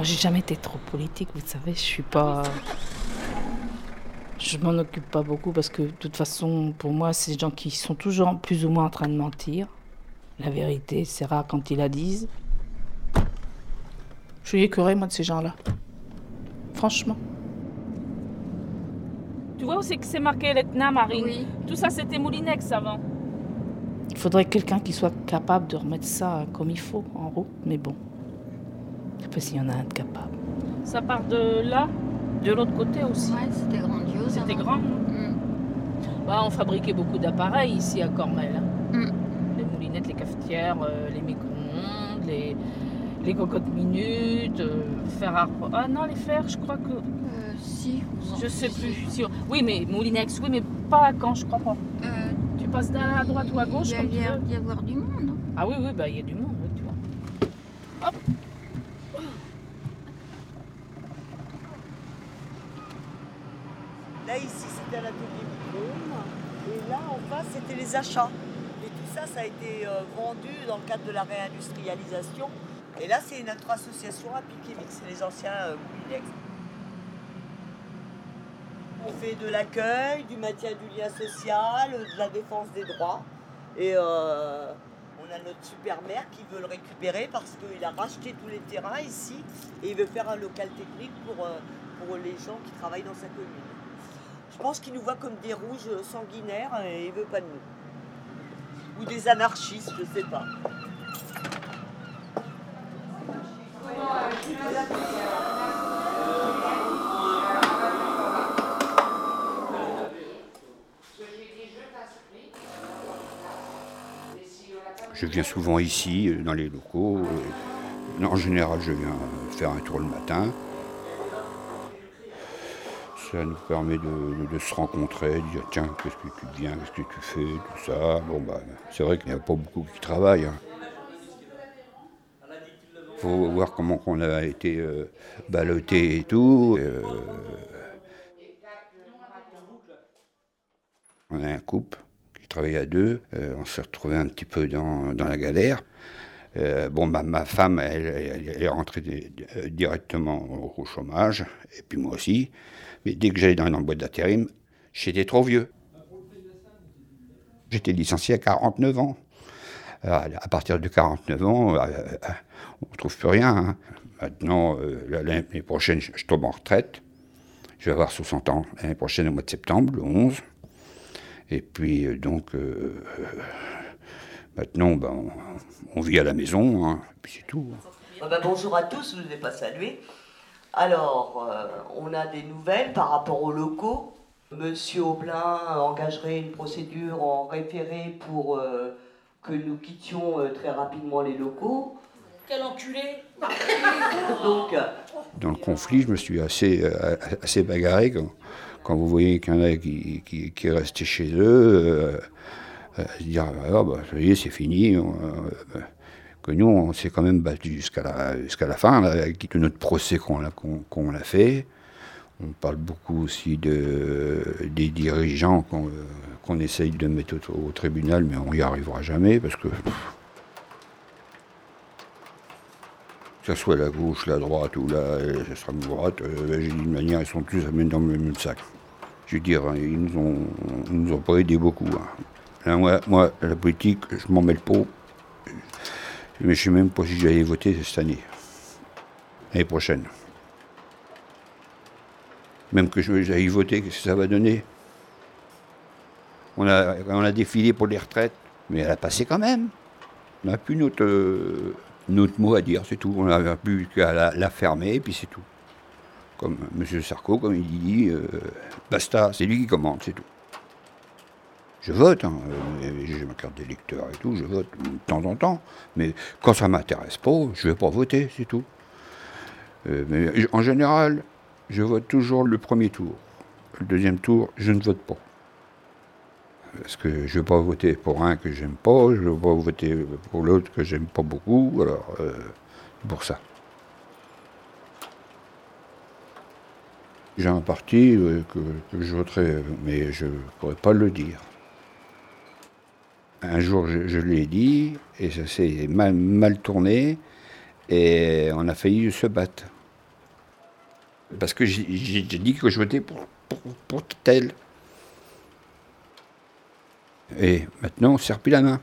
Moi, j'ai jamais été trop politique, vous savez, je suis pas. Je m'en occupe pas beaucoup parce que de toute façon, pour moi, c'est des gens qui sont toujours plus ou moins en train de mentir. La vérité, c'est rare quand ils la disent. Je suis écœurée, moi, de ces gens-là. Franchement. Tu vois où c'est que c'est marqué l'Etna, Marine Oui. Tout ça, c'était Moulinex avant. Il faudrait quelqu'un qui soit capable de remettre ça comme il faut en route, mais bon. Je sais pas s'il y en a un de capable. Ça part de là, de l'autre côté aussi. Ouais, c'était grandiose. C'était avant. grand. Mm. Bah, on fabriquait beaucoup d'appareils ici à Cormel. hein. Mm. Les moulinettes, les cafetières, euh, les micro-ondes, les, les cocottes minutes, euh, fer à... Ah non, les fers, je crois que... Euh, si. Je sais plus. Si- Oui, mais Moulinex, oui, mais pas à Caen, je crois pas. Euh, Tu passes à droite ou à gauche il y a comme tu l'air veux. d'y avoir du monde. hein. Ah oui, oui, bah il y a du monde, oui, tu vois. Hop. Là, ici, c'était l'atelier Microne. Et là, en face, c'était les achats. Et tout ça, ça a été euh, vendu dans le cadre de la réindustrialisation. Et là, c'est notre association à c'est les anciens euh. On fait de l'accueil, du maintien du lien social, de la défense des droits. Et euh, on a notre super maire qui veut le récupérer parce qu'il a racheté tous les terrains ici et il veut faire un local technique pour les gens qui travaillent dans sa commune. Je pense qu'il nous voit comme des rouges sanguinaires et il veut pas de nous. Ou des anarchistes, je sais pas. Je viens souvent ici, dans les locaux. En général, je viens faire un tour le matin. Ça nous permet de, se rencontrer, de dire tiens, qu'est-ce que tu deviens, qu'est-ce que tu fais, tout ça. Bon, bah, c'est vrai qu'il n'y a pas beaucoup qui travaillent. Il faut voir comment on a été euh, et tout. euh. on a un couple qui travaille à deux. euh, on s'est retrouvé un petit peu dans la galère. Euh, bon, ma femme, elle, est rentrée di- euh, directement au, chômage, et puis moi aussi. Mais dès que j'allais dans une boîte d'intérim, j'étais trop vieux. J'étais licencié à 49 ans. Alors, à partir de 49 ans, euh, euh, on ne trouve plus rien. hein. Maintenant, euh, l'année prochaine, je tombe en retraite. Je vais avoir 60 ans l'année prochaine au mois de septembre, le 11. Et puis, euh, donc, euh, euh, maintenant, ben, on, on vit à la maison, hein, et puis c'est tout. Ah bah, bonjour à tous, je ne vous ai pas salué. Alors, euh, on a des nouvelles par rapport aux locaux. Monsieur Aublin engagerait une procédure en référé pour euh, que nous quittions euh, très rapidement les locaux. Quel enculé Donc, Dans le conflit, je me suis assez, euh, assez bagarré quand, quand vous voyez qu'il y en a qui, qui, qui restaient chez eux, se dire ah, bah, ça y est, c'est fini. euh, que nous, on s'est quand même battu jusqu'à la, jusqu'à la fin, là, avec notre procès qu'on a, qu'on, qu'on a fait. On parle beaucoup aussi de, des dirigeants qu'on, euh, qu'on essaye de mettre au, tribunal, mais on n'y arrivera jamais parce que. que ce soit la gauche, la droite ou la, droite, euh, j'ai dit de manière, ils sont tous mettre dans le même sac. Je veux dire, ils nous ont, ils nous ont pas aidé beaucoup. hein. Là, moi, moi, la politique, je m'en mêle pas. Mais je sais même pas si j'allais voter cette année. L'année prochaine. Même que j'aille voter, qu'est-ce que ça va donner? On a, on a défilé pour les retraites, mais elle a passé quand même. On n'a plus notre, euh, notre mot à dire, c'est tout. On n'a plus qu'à la, la fermer, et puis c'est tout. Comme M. Sarko, comme il dit, euh, basta, c'est lui qui commande, c'est tout. Je vote, hein, euh, j'ai ma carte d'électeur et tout, je vote de temps en temps, mais quand ça m'intéresse pas, je ne vais pas voter, c'est tout. Euh, mais en général, je vote toujours le premier tour. Le deuxième tour, je ne vote pas. Parce que je ne vais pas voter pour un que j'aime pas, je ne vais pas voter pour l'autre que j'aime pas beaucoup, alors euh, pour ça. J'ai un parti euh, que, que je voterai, mais je ne pourrais pas le dire. Un jour, je, je l'ai dit, et ça s'est mal, tourné, et on a failli se battre. Parce que j'ai dit que je votais pour, pour, pour tel. Et maintenant, on ne serre plus la main.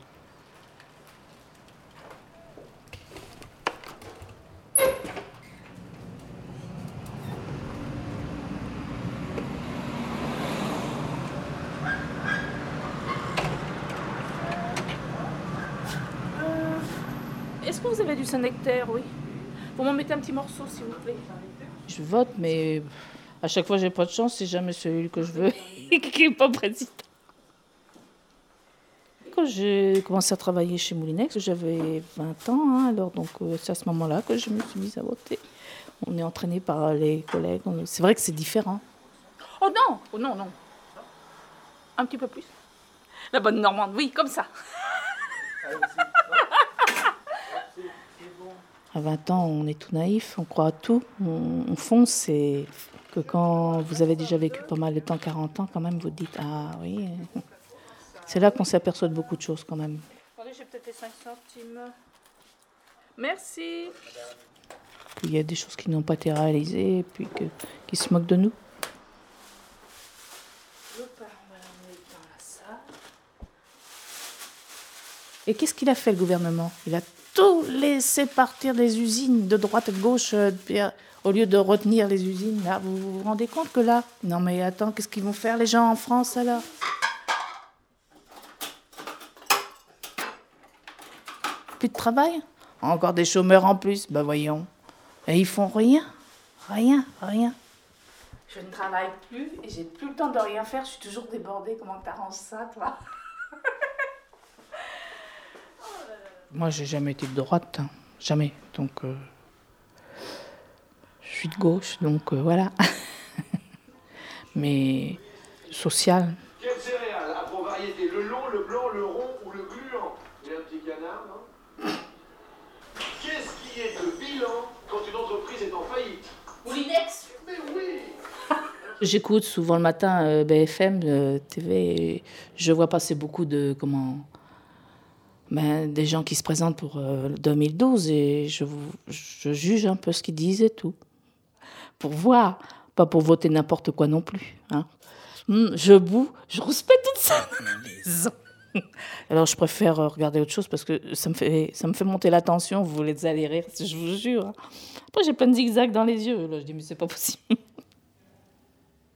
Avez du Saint-Nectaire, oui Vous m'en mettez un petit morceau, s'il vous plaît. Je vote, mais à chaque fois, j'ai pas de chance. C'est jamais celui que je veux qui n'est pas président. Quand j'ai commencé à travailler chez Moulinex, j'avais 20 ans. Hein, alors, donc, euh, c'est à ce moment-là que je me suis mise à voter. On est entraîné par les collègues. C'est vrai que c'est différent. Oh non Oh non, non. Un petit peu plus. La bonne Normande, oui, comme ça. À 20 ans, on est tout naïf, on croit à tout, on, fonce et que quand vous avez déjà vécu pas mal de temps, 40 ans, quand même, vous dites Ah oui. C'est là qu'on s'aperçoit de beaucoup de choses quand même. Attendez, j'ai peut-être les 5 centimes. Merci. Il y a des choses qui n'ont pas été réalisées et puis que, qui se moquent de nous. Et qu'est-ce qu'il a fait le gouvernement? Il a tout laissé partir des usines de droite de gauche euh, au lieu de retenir les usines. Là, vous vous rendez compte que là Non mais attends, qu'est-ce qu'ils vont faire les gens en France alors? Plus de travail? Encore des chômeurs en plus Ben voyons. Et ils font rien Rien, rien. Je ne travaille plus et j'ai plus le temps de rien faire. Je suis toujours débordée. Comment t'arranges ça, toi Moi, j'ai jamais été de droite, hein. jamais. Donc, euh, je suis de gauche, donc euh, voilà. Mais social. Quelle céréale a pour variété le long, le blanc, le rond ou le gluant? Et un petit canard, non? Qu'est-ce qui est de bilan quand une entreprise est en faillite? Moulinex Mais oui J'écoute souvent le matin euh, BFM TV et je vois passer beaucoup de comment ben, des gens qui se présentent pour 2012 euh, et je, juge un peu ce qu'ils disent et tout. Pour voir, pas pour voter n'importe quoi non plus. Hein. Hum, je boue, je respecte tout ça dans. Alors je préfère euh, regarder autre chose parce que ça me fait, ça me fait monter la tension. Vous les allez rire, je vous jure. Hein. Après j'ai plein de zigzags dans les yeux. Je dis mais c'est pas possible.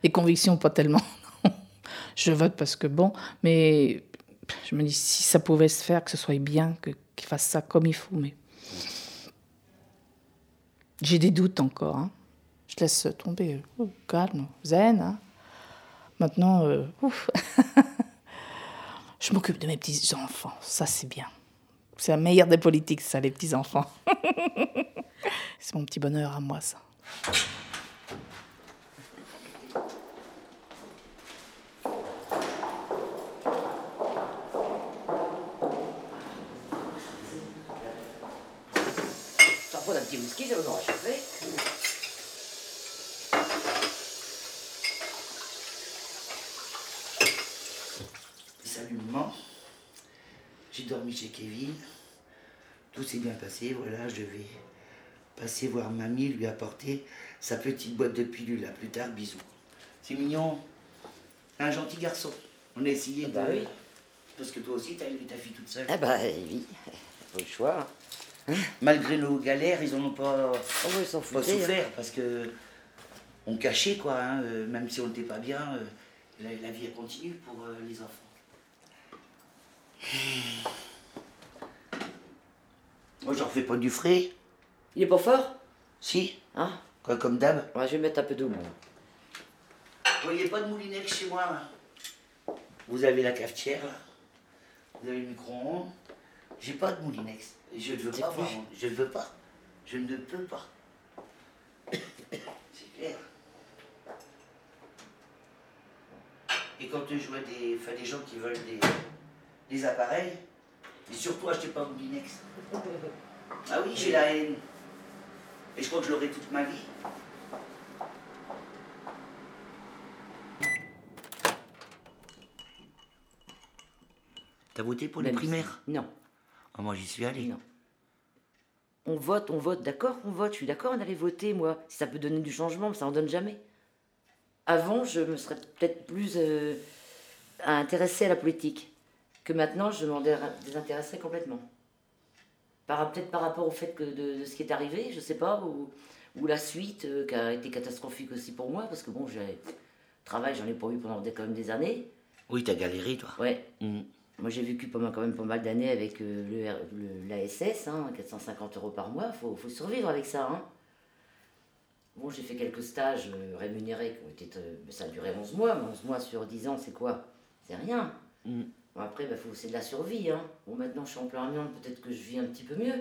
Les convictions pas tellement. je vote parce que bon, mais je me dis, si ça pouvait se faire, que ce soit bien, qu'il fasse ça comme il faut. Mais j'ai des doutes encore. Hein. Je laisse tomber. Oh, calme, zen. Hein. Maintenant, euh, je m'occupe de mes petits-enfants. Ça, c'est bien. C'est la meilleure des politiques, ça, les petits-enfants. c'est mon petit bonheur à moi, ça. J'ai dormi chez Kevin. Tout s'est bien passé. Voilà, je vais passer voir mamie, lui apporter sa petite boîte de pilules. À plus tard, bisous. C'est mignon. Un gentil garçon. On a essayé bah de. Oui. Parce que toi aussi, t'as élevé ta fille toute seule. Ah bah oui, pas le choix. Malgré nos galères, ils n'en ont pas, oh, ils pas hein. souffert parce que on cachait quoi, hein, euh, même si on n'était pas bien, euh, la, vie a continué pour euh, les enfants. Moi, j'en fais pas du frais. Il est pas fort? Si. Hein? Quoi, comme d'hab Je vais mettre un peu d'eau, moi. Vous voyez pas de moulinex chez moi Vous avez la cafetière, là. Vous avez le micro-ondes. J'ai pas de moulinex. Je ne veux pas, je ne veux pas. Je ne peux pas. C'est clair. Et quand je vois des, des gens qui veulent des, des appareils, et surtout achetez pas Moulinex. Ah oui, j'ai la haine. Et je crois que je l'aurai toute ma vie. T'as voté pour les primaires? Non. Ah, moi, j'y suis allé. Non. On vote, on vote, d'accord, on vote, je suis d'accord d'aller voter, moi. Si ça peut donner du changement, mais ça en donne jamais. Avant, je me serais peut-être plus euh, intéressée à la politique que maintenant, je m'en désintéresserais complètement. Peut-être par rapport au fait que de, ce qui est arrivé, je sais pas, ou, ou la suite euh, qui a été catastrophique aussi pour moi, parce que bon, j'ai travail, j'en ai pas eu pendant des, quand même des années. Oui, t'as galéré, toi. Ouais. Mm. Moi, j'ai vécu pendant quand même pas mal d'années avec euh, l'ASS, hein, 450 euros par mois. Faut, faut survivre avec ça. Hein. Bon, j'ai fait quelques stages euh, rémunérés qui ont été. ça a duré 11 mois, mais 11 mois sur 10 ans, c'est quoi? C'est rien. Mm. Bon, après, bah, c'est de la survie. Hein. Bon, maintenant, je suis en plein amiante, peut-être que je vis un petit peu mieux.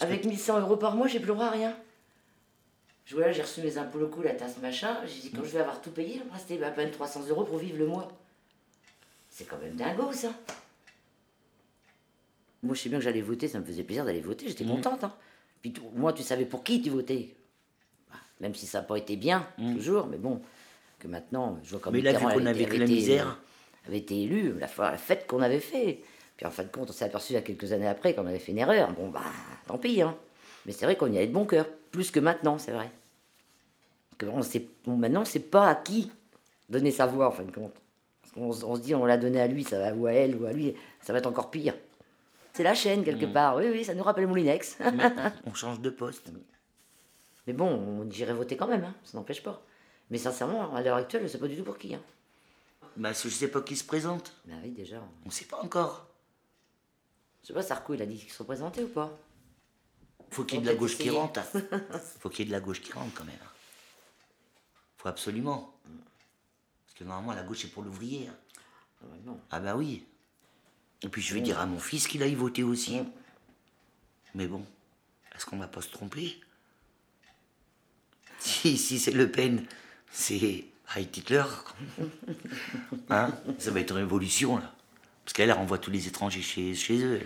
Avec 1100 euros par mois, j'ai plus le droit à rien. Je, voilà, j'ai reçu mes impôts locaux, la tasse, machin. J'ai dit, quand je vais avoir tout payé, il me restait à peine 300 euros pour vivre le mois. C'est quand même dingo, ça. Moi, je sais bien que j'allais voter, ça me faisait plaisir d'aller voter, j'étais mmh. contente. Hein. Puis moi, tu savais pour qui tu votais. Bah, même si ça n'a pas été bien, mmh. toujours, mais bon, que maintenant, je vois comme Mais là, vu qu'on avait que la misère avait été élu, la, la fête qu'on avait fait. Puis en fin de compte, on s'est aperçu il y a quelques années après qu'on avait fait une erreur. Bon, bah, tant pis. Hein. Mais c'est vrai qu'on y allait de bon cœur. Plus que maintenant, c'est vrai. Que on sait, maintenant, c'est pas à qui donner sa voix, en fin de compte. on, se dit, on l'a donné à lui, ça va, ou à elle, ou à lui, ça va être encore pire. C'est la chaîne, quelque mmh. part. Oui, oui, ça nous rappelle Moulinex. on change de poste. Mais bon, on irait voter quand même, hein, ça n'empêche pas. Mais sincèrement, à l'heure actuelle, je sais pas du tout pour qui. Hein. Bah, je sais pas qui se présente. Bah oui, déjà. On sait pas encore. Je sais pas, Sarko, il a dit qu'il se représentait ou pas? Faut qu'il y ait de la gauche qui rentre. Faut qu'il y ait de la gauche qui rentre quand même. Faut absolument. Parce que normalement, la gauche, c'est pour l'ouvrier. Ah, bah ah bah oui. Et puis je vais dire à mon fils qu'il aille voter aussi. Mais bon, est-ce qu'on va pas se tromper? Si, si c'est Le Pen, c'est Heil Hitler. Hein? Ça va être une révolution, là. Parce qu'elle renvoie tous les étrangers chez, chez eux.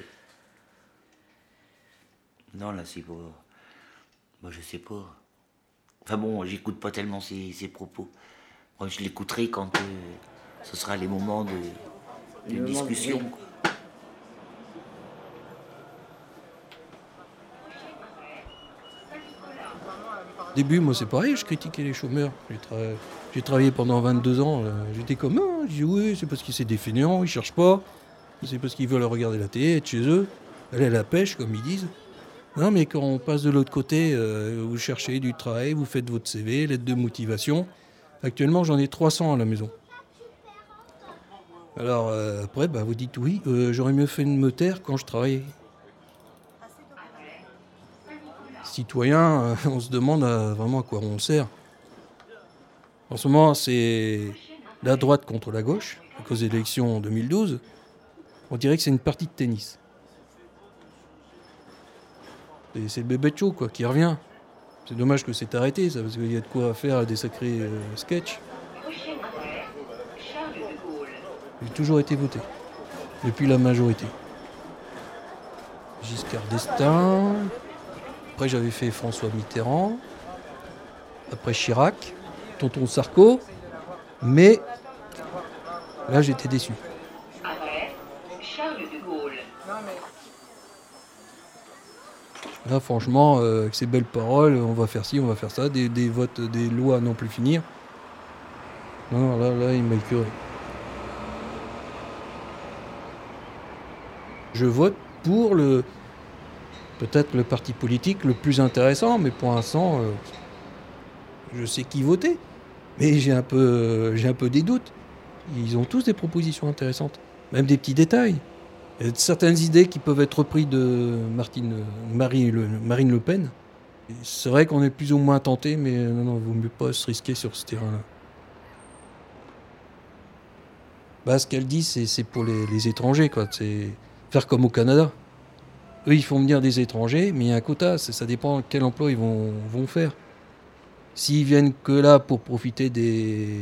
Non, là, c'est pas. Moi, je sais pas. Enfin bon, j'écoute pas tellement ses, propos. Moi, je l'écouterai quand euh, ce sera les moments de, discussion. Au début, moi, c'est pareil, je critiquais les chômeurs. J'ai travaillé pendant 22 ans, j'étais comme eux. Je dis oui, c'est parce qu'ils sont des fainéants, ils cherchent pas. C'est parce qu'ils veulent regarder la télé, être chez eux, aller à la pêche, comme ils disent. Non, mais quand on passe de l'autre côté, euh, vous cherchez du travail, vous faites votre CV, lettre de motivation. Actuellement, j'en ai 300 à la maison. Alors euh, après, bah, vous dites oui, euh, j'aurais mieux fait de me taire quand je travaillais. Citoyen, on se demande vraiment à quoi on sert. En ce moment, c'est la droite contre la gauche, à cause des élections en 2012. On dirait que c'est une partie de tennis. C'est le bébé de show, quoi, qui revient. C'est dommage que c'est arrêté, ça, parce qu'il y a de quoi faire à des sacrés euh, sketchs. J'ai toujours été voté, depuis la majorité. Giscard d'Estaing, j'avais fait François Mitterrand, après Chirac, tonton Sarko, mais là j'étais déçu. Là franchement, euh, avec ces belles paroles, on va faire ci, on va faire ça, des, votes, des lois non plus finir. Non, là, là, il m'a écœuré. Je vote pour le peut-être le parti politique le plus intéressant, mais pour l'instant, euh, je sais qui voter. Mais j'ai un, peu, un peu des doutes. Ils ont tous des propositions intéressantes, même des petits détails. A certaines idées qui peuvent être reprises de Marine Le Pen. C'est vrai qu'on est plus ou moins tenté, mais non, non, vaut mieux pas se risquer sur ce terrain-là. Bah, ce qu'elle dit, c'est pour les, étrangers, quoi. C'est faire comme au Canada. Eux, ils font venir des étrangers, mais il y a un quota. Ça dépend quel emploi ils vont, faire. S'ils viennent que là pour profiter des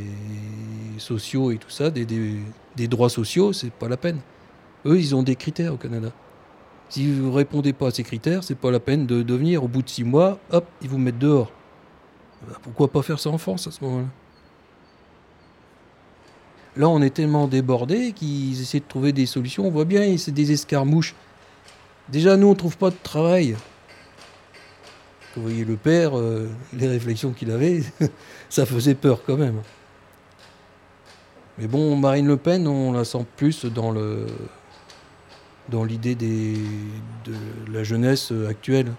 sociaux et tout ça, des, droits sociaux, c'est pas la peine. Eux, ils ont des critères au Canada. Si vous répondez pas à ces critères, c'est pas la peine de, venir. Au bout de six mois, hop, ils vous mettent dehors. Bah, pourquoi pas faire ça en France à ce moment-là? Là, on est tellement débordés qu'ils essaient de trouver des solutions. On voit bien, c'est des escarmouches. Déjà, nous, on trouve pas de travail. Vous voyez le père, euh, les réflexions qu'il avait, ça faisait peur quand même. Mais bon, Marine Le Pen, on la sent plus dans l'idée de la jeunesse actuelle.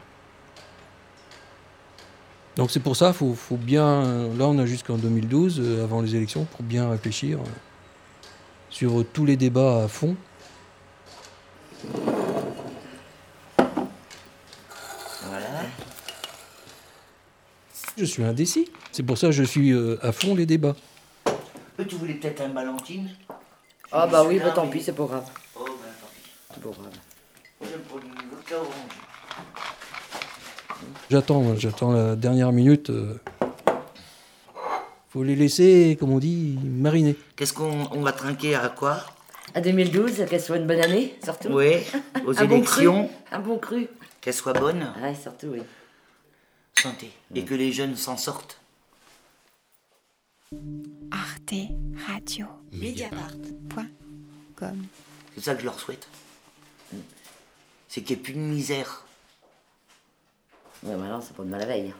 Donc c'est pour ça, faut, faut, bien... Là, on a jusqu'en 2012, euh, avant les élections, pour bien réfléchir euh, sur tous les débats à fond. Je suis indécis. C'est pour ça que je suis euh, à fond les débats. Tu voulais peut-être un Valentine Ah bah oui, bah tant pis, c'est pas grave. Oh, ben tant pis. C'est pas grave. J'aime pas le vodka orange. J'attends, j'attends la dernière minute. euh. Faut les laisser, comme on dit, mariner. Qu'est-ce qu'on on va trinquer à quoi? À 2012, qu'elle soit une bonne année, surtout. Oui, aux Un bon élections, cru. Un bon cru. qu'elle soit bonne, Ouais, surtout, oui. Santé. Et que les jeunes s'en sortent. Arte Radio. Mediapart.com. C'est ça que je leur souhaite. C'est qu'il n'y ait plus de misère. Ouais, maintenant, c'est pas de mal la veille.